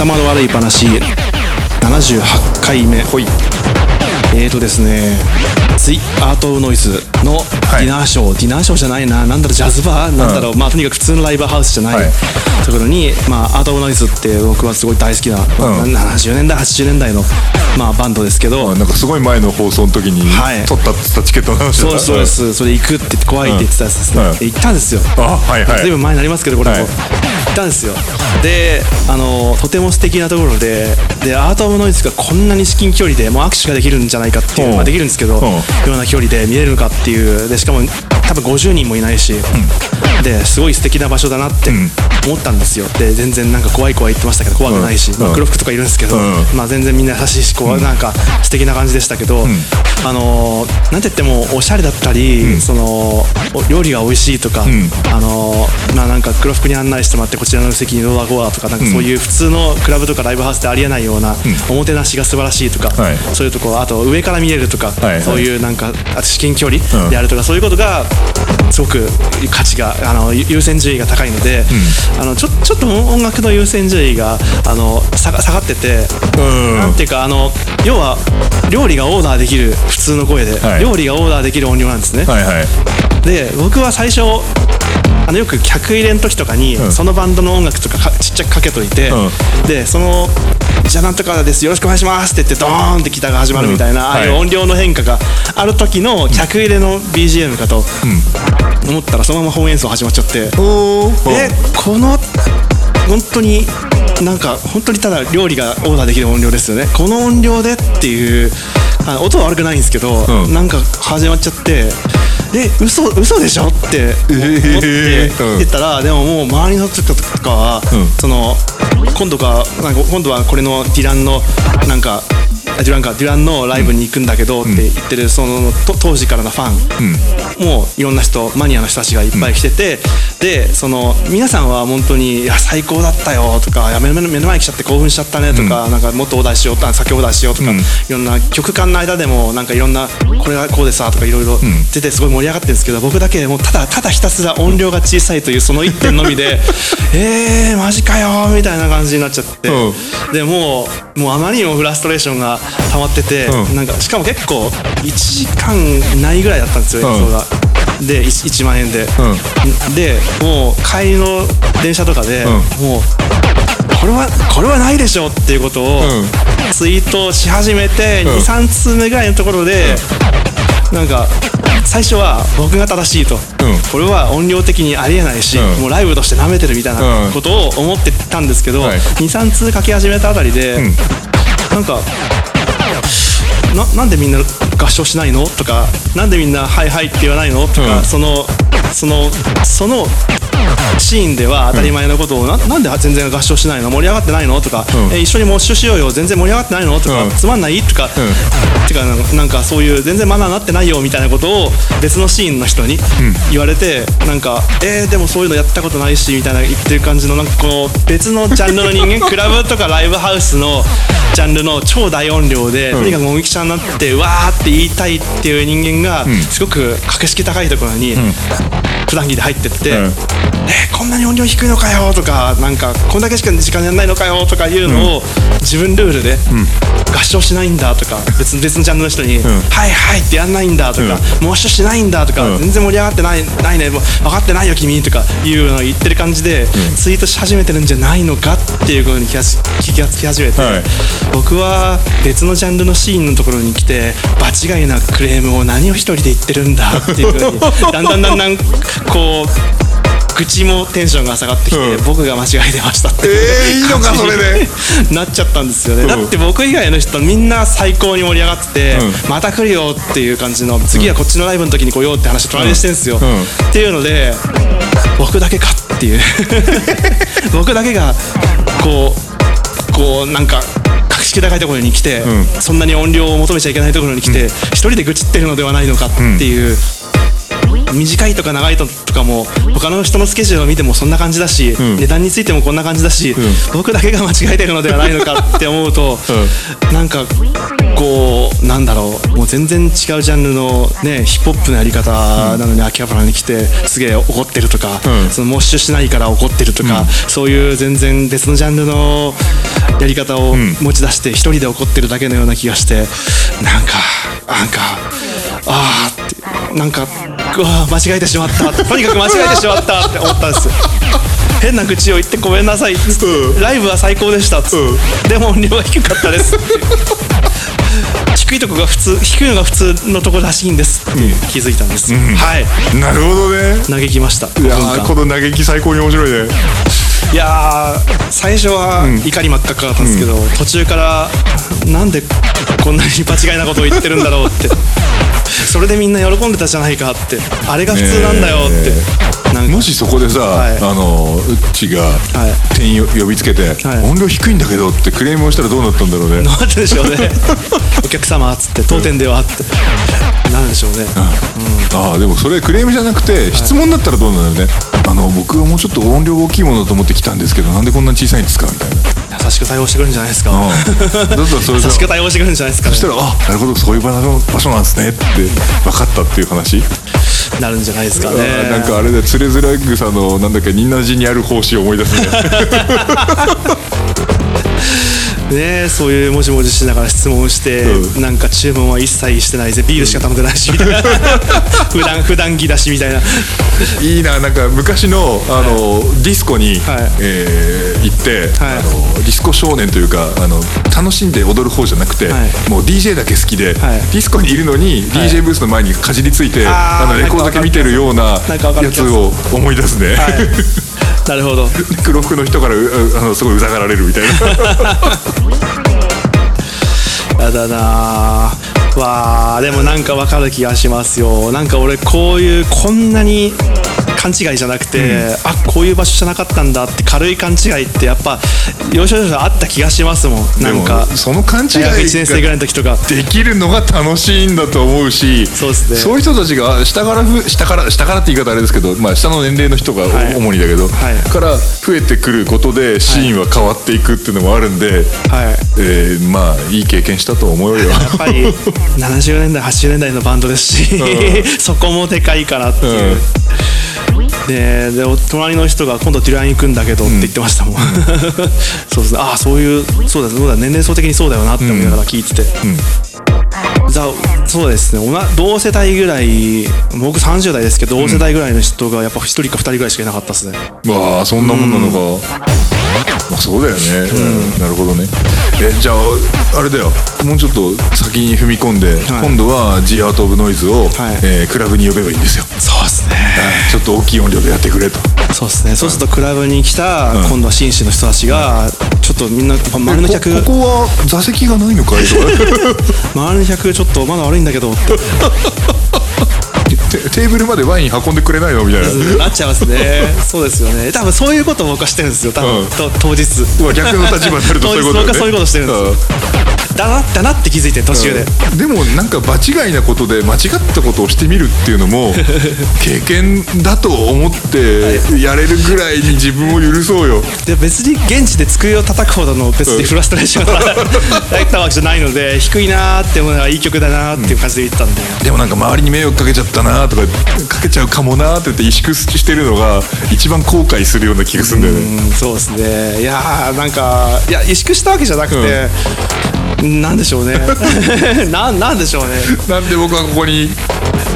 頭の悪い話。78回目。ほい。えーとですねツイアート・オブ・ノイズのディナーショー、ディナーショーじゃないな。なんだろうジャズバー？なんだろう、まあとにかく普通のライブハウスじゃない、はい。ところに、まあ、アート・オブ・ノイズって僕はすごい大好きな、まあうん70年代80年代の、まあ、バンドですけど、あなんかすごい前の放送の時にはい。取ったっつったチケットの話だそうですそうです、それ行くって怖いって言ってたやつですね、うん。で行ったんですよ。あはいはい。ずいぶん前になりますけどこれも、はい。行ったんですよ。であのとても素敵なところででアート・オブ・ノイズがこんなに至近距離でもう握手ができるんじゃないかっていう、うん。まあ、できるんですけど、ん。ような距離で見れるのかっていうでしかも多分50人もいないし、ですごい素敵な場所だなってん。思ったんですよ。で全然なんか怖い怖い言ってましたけど怖くないし、うん。まあ、黒服とかいるんですけど、うん。まあ、全然みんな優しいしこう、なんか素敵な感じでしたけど、あのーなんて言ってもおしゃれだったり、そのお料理が美味しいとか、ん。あのーまあなんか黒服に案内してもらってこちらの席にどうだこうだとかなんかそういう普通のクラブとかライブハウスでありえないようなおもてなしが素晴らしいとか、はい。そういうところあと上から見えるとか、はい。はいそういうなんか至近距離うんであるとか、そういうことがすごく価値があの優先順位が高いので、あのちょちょっと音楽の優先順位があの下が下がってて、うん。なんていうかあの要は料理がオーダーできる普通の声で、はい。料理がオーダーできる音量なんですね。はいはい。で僕は最初あのよく客入れの時とかに、ん。そのバンドの音楽とかかちっちゃくかけといて、うでその「じゃあなんとかです。よろしくお願いします」って言ってドーンってギターが始まるみたいな、うんああいうはい音量の変化がある時の客入れの BGM かと思ったらそのまま本演奏始まっちゃって。えこの本当になんか本当にただ料理がオーダーできる音量ですよね。この音量でっていうあ音は悪くないんですけど、うん。なんか始まっちゃってえ嘘嘘でしょ？って思って言ったら、でももう周りの人とかは、うん。その今度かなんか今度はこれのディランのなんかあデュランか。デュランのライブに行くんだけどって言ってるそのと当時からのファン。もういろんな人マニアの人たちがいっぱい来てて、でその皆さんは本当に「いや最高だったよ」とか「いや目の目の前に来ちゃって興奮しちゃったね」とか、なんかもっとオーダーしようあ先オーダーしようとか、いろんな曲間の間でもなんかいろんな「これはこうでさ」とかいろいろ出てすごい盛り上がってるんですけど僕だけもうただただひたすら音量が小さいというその一点のみで「えーマジかよ」みたいな感じになっちゃって、うでもうもうあまりにもフラストレーションが溜まってて、うん。なんかしかも結構1時間ないぐらいだったんですよ演奏が。で 1, 1万円で、でもう帰りの電車とかで、もうこれはこれはないでしょっていうことをうん。ツイートし始めて、ん。23通目ぐらいのところで、なんか最初は僕が正しいと、これは音量的にありえないし、うん。もうライブとして舐めてるみたいなうん。ことを思ってたんですけど、はい。23通書き始めたあたりで、なんかななんでみんな合唱しないの？とかなんでみんな「はいはい」って言わないの？とか、うん。そのそのそのシーンでは当たり前のことを、ななんで全然合唱しないの？盛り上がってないの？とか、うん。え一緒にモッシュしようよ全然盛り上がってないの？とか、うん。つまんない？とか、てかなんかなんかそういう全然マナーになってないよみたいなことを別のシーンの人に言われて、なんかえー、でもそういうのやったことないしみたいな言ってる感じのなんかこう別のジャンルの人間 クラブとかライブハウスのジャンルの超大音量で、とにかくもみくちゃになってうわーって言いたいっていう人間が、すごく格式高いところに、普段着で入ってって、うん。えーこんなに音量低いのかよとかなんかこんだけしか時間やんないのかよとかいうのを、自分ルールで合唱しないんだとか別別のジャンルの人に「はいはい」ってやんないんだとか「もう合唱しないんだ」とか、うん。全然盛り上がってないないねもう分かってないよ君」とかいうのを言ってる感じで、ツイートし始めてるんじゃないのかっていうことに気がし気がつき始めて、はい。僕は別のジャンルのシーンのところに来て場違いなクレームを何を一人で言ってるんだっていうふうに だんだんだんだんこう口もテンションが下がってきて、うん。僕が間違えてましたってえーいいのかそれで。なっちゃったんですよね、うん。だって僕以外の人みんな最高に盛り上がってて、うまた来るよっていう感じの次はこっちのライブの時に来ようって話を隣にしてるんですよ、うん。っていうので僕だけかっていう。僕だけがこうこうなんか格式高いところに来て、うん。そんなに音量を求めちゃいけないところに来て、一人で愚痴ってるのではないのかっていう短いとか長いとかも他の人のスケジュールを見てもそんな感じだし、ん。値段についてもこんな感じだし、僕だけが間違えてるのではないのかって思うと、なんかこうなんだろうもう全然違うジャンルのねヒップホップのやり方なのに秋葉原に来てすげえ怒ってるとか、うん。そのモッシュしないから怒ってるとか、そういう全然別のジャンルのやり方を持ち出して一人で怒ってるだけのような気がしてなんかなんかああってなんかうわ間違えてしまった。とにかく間違えてしまった。って思ったんです。よ変な口を言ってごめんなさいっつって、うん。ライブは最高でしたっつって、でも音量は低かったですって。低いとこが普通低いのが普通のところらしいんですって気づいたんです、はい。なるほどね。嘆きました。いやーこの嘆き最高に面白いねいやー最初は怒り真っ赤っかだったんですけど、途中からなんでこんなに間違いなことを言ってるんだろうって。それでみんな喜んでたじゃないかって。あれが普通なんだよって、もしそこでさ、はい。あのうっちがい。店員を呼びつけて、音量低いんだけどってクレームをしたらどうなったんだろうね。どうやってでしょうね。お客様っつって当店ではって。なんでしょうね、ああでもそれクレームじゃなくて質問だったらどうなんだろうねあの僕はもうちょっと音量大きいものだと思って来たんですけどなんでこんな小さいんですか？みたいな。優しく対応してくるんじゃないですか、うんだったらそれ優さしく対応してくるんじゃないですか、ね、そしたらあなるほどそういう場所場所なんですね。って分かったっていう話、なるんじゃないですかね。なんかあれでつれづらぐさのなんだっけ仁和寺にある奉仕を思い出すねねそういうもじもじしながら質問して、うん。なんか注文は一切してないぜ。ビールしか頼んでないしみたいな。普段 普段着だしみたいな。いいななんか昔のあの、ディスコに、はい。えー行って、はい。あのディスコ少年というかあの楽しんで踊る方じゃなくて、はい。もう DJ だけ好きで、はい。ディスコにいるのに、DJ ブースの前にかじりついてあのレコードだけ見てるようなやつを思い出すね、はいなるほど。黒服の人からあのすごいうざがられるみたいな。やだな。ーわーでもなんかわかる気がしますよ。なんか俺こういうこんなに勘違いじゃなくて、あこういう場所じゃなかったんだって軽い勘違いってやっぱ要所要所あった気がしますもん。なんかその勘違い大学1年生ぐらいの時とか。できるのが楽しいんだと思うしそうですね。そういう人たちが下からふ下から下からって言い方あれですけど、まあ、下の年齢の人がはい。主にだけど、はい。から増えてくることでシーンは変わっていくっていうのもあるんで、はい。えーまあいい経験したと思うよ。やっぱり 70年代80年代のバンドですし、う そこもでかいからっていう、ででお隣の人が今度デュラン行くんだけどって言ってましたもん、そうですね。ああそういうそうだそうだ年齢層的にそうだよなって思いながら聞いてて、じゃあそうですね。同世代ぐらい僕30代ですけど同世代ぐらいの人がやっぱ1人か2人ぐらいしかいなかったですね、わあそんなもんなのか、まあ、そうだよね、うん。なるほどね。えじゃああれだよ。もうちょっと先に踏み込んで、今度は G アート・オブ・ノイズを、はい。えークラブに呼べばいいんですよ、そうですね。ちょっと大きい音量でやってくれと。そうですね。そうするとクラブに来た今度は紳士の人たちがちょっとみんな周りの客こここは座席がないのかい？と か周りの客ちょっとまだ悪いんだけど。ってテ テーブルまでワイン運んでくれないのみたいな。なっちゃいますね。そうですよね。多分そういうことを僕はしてるんですよ。多分、うん。と当日。うわ逆の立場になるとそういうことね。僕はそういうことしてるんですよだなだなって気づいて途中で、うん。でもなんか場違いなことで間違ったことをしてみるっていうのも 経験だと思ってやれるぐらいに自分を許そうよ。で別に現地で机を叩くほどの別にフラストレーションがやったわけじゃないので低いなーって思うのはいい曲だなーっていう感じで言ってたんで、でもなんか周りに迷惑かけちゃったなとかかけちゃうかもなって言って萎縮してるのが一番後悔するような気がするんだよね。うんそうですね。いやーなんかいや萎縮したわけじゃなくて、なんでしょうね。ななんでしょうね。なんで僕はここに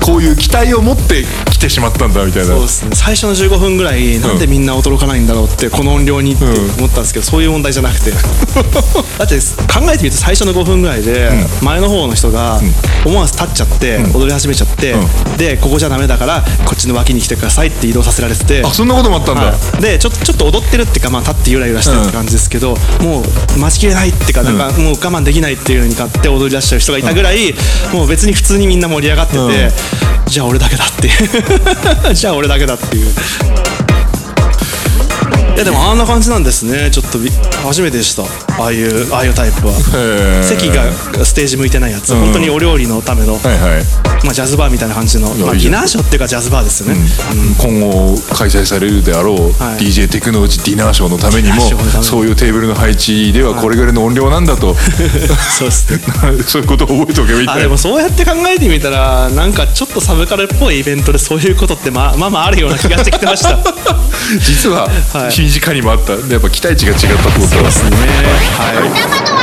こういう期待を持って来てしまったんだみたいな。そうですね。最初の15分ぐらいなんでみんな驚かないんだろうってこの音量にって思ったんですけどそういう問題じゃなくて。だって考えてみると最初の5分ぐらいで前の方の人が思わず立っちゃって踊り始めちゃってでここじゃダメだからこっちの脇に来てくださいって移動させられて。てあそんなこともあったんだ、はい、でちょっとちょっと踊ってるっていうか、まあ、立ってゆらゆらしてるって感じですけど、もう待ちきれないっていうかなんかもう我慢できないっていうのに買って踊り出しちゃう人がいたぐらい、もう別に普通にみんな盛り上がってて、うんじゃあ俺だけだって。い うじゃあ俺だけだっていう。いやでもあんな感じなんですね。ちょっと初めてでした。ああいうああいうタイプは。席がステージ向いてないやつ、うん、本当にお料理のための、はいはい。まあ、ジャズバーみたいな感じの、まあ、ディナーショーっていうかジャズバーですよね、うん、今後開催されるであろう、はい、DJ テクノロジーディナーショーのためにもそういうテーブルの配置ではこれぐらいの音量なんだと、はい、そうですね。そういうことを覚えておけばいい？あでもそうやって考えてみたらなんかちょっとサブカルっぽいイベントでそういうことってまあまあまああるような気がしてきてました実は身近にもあった。やっぱ期待値が違ったってことですね。はい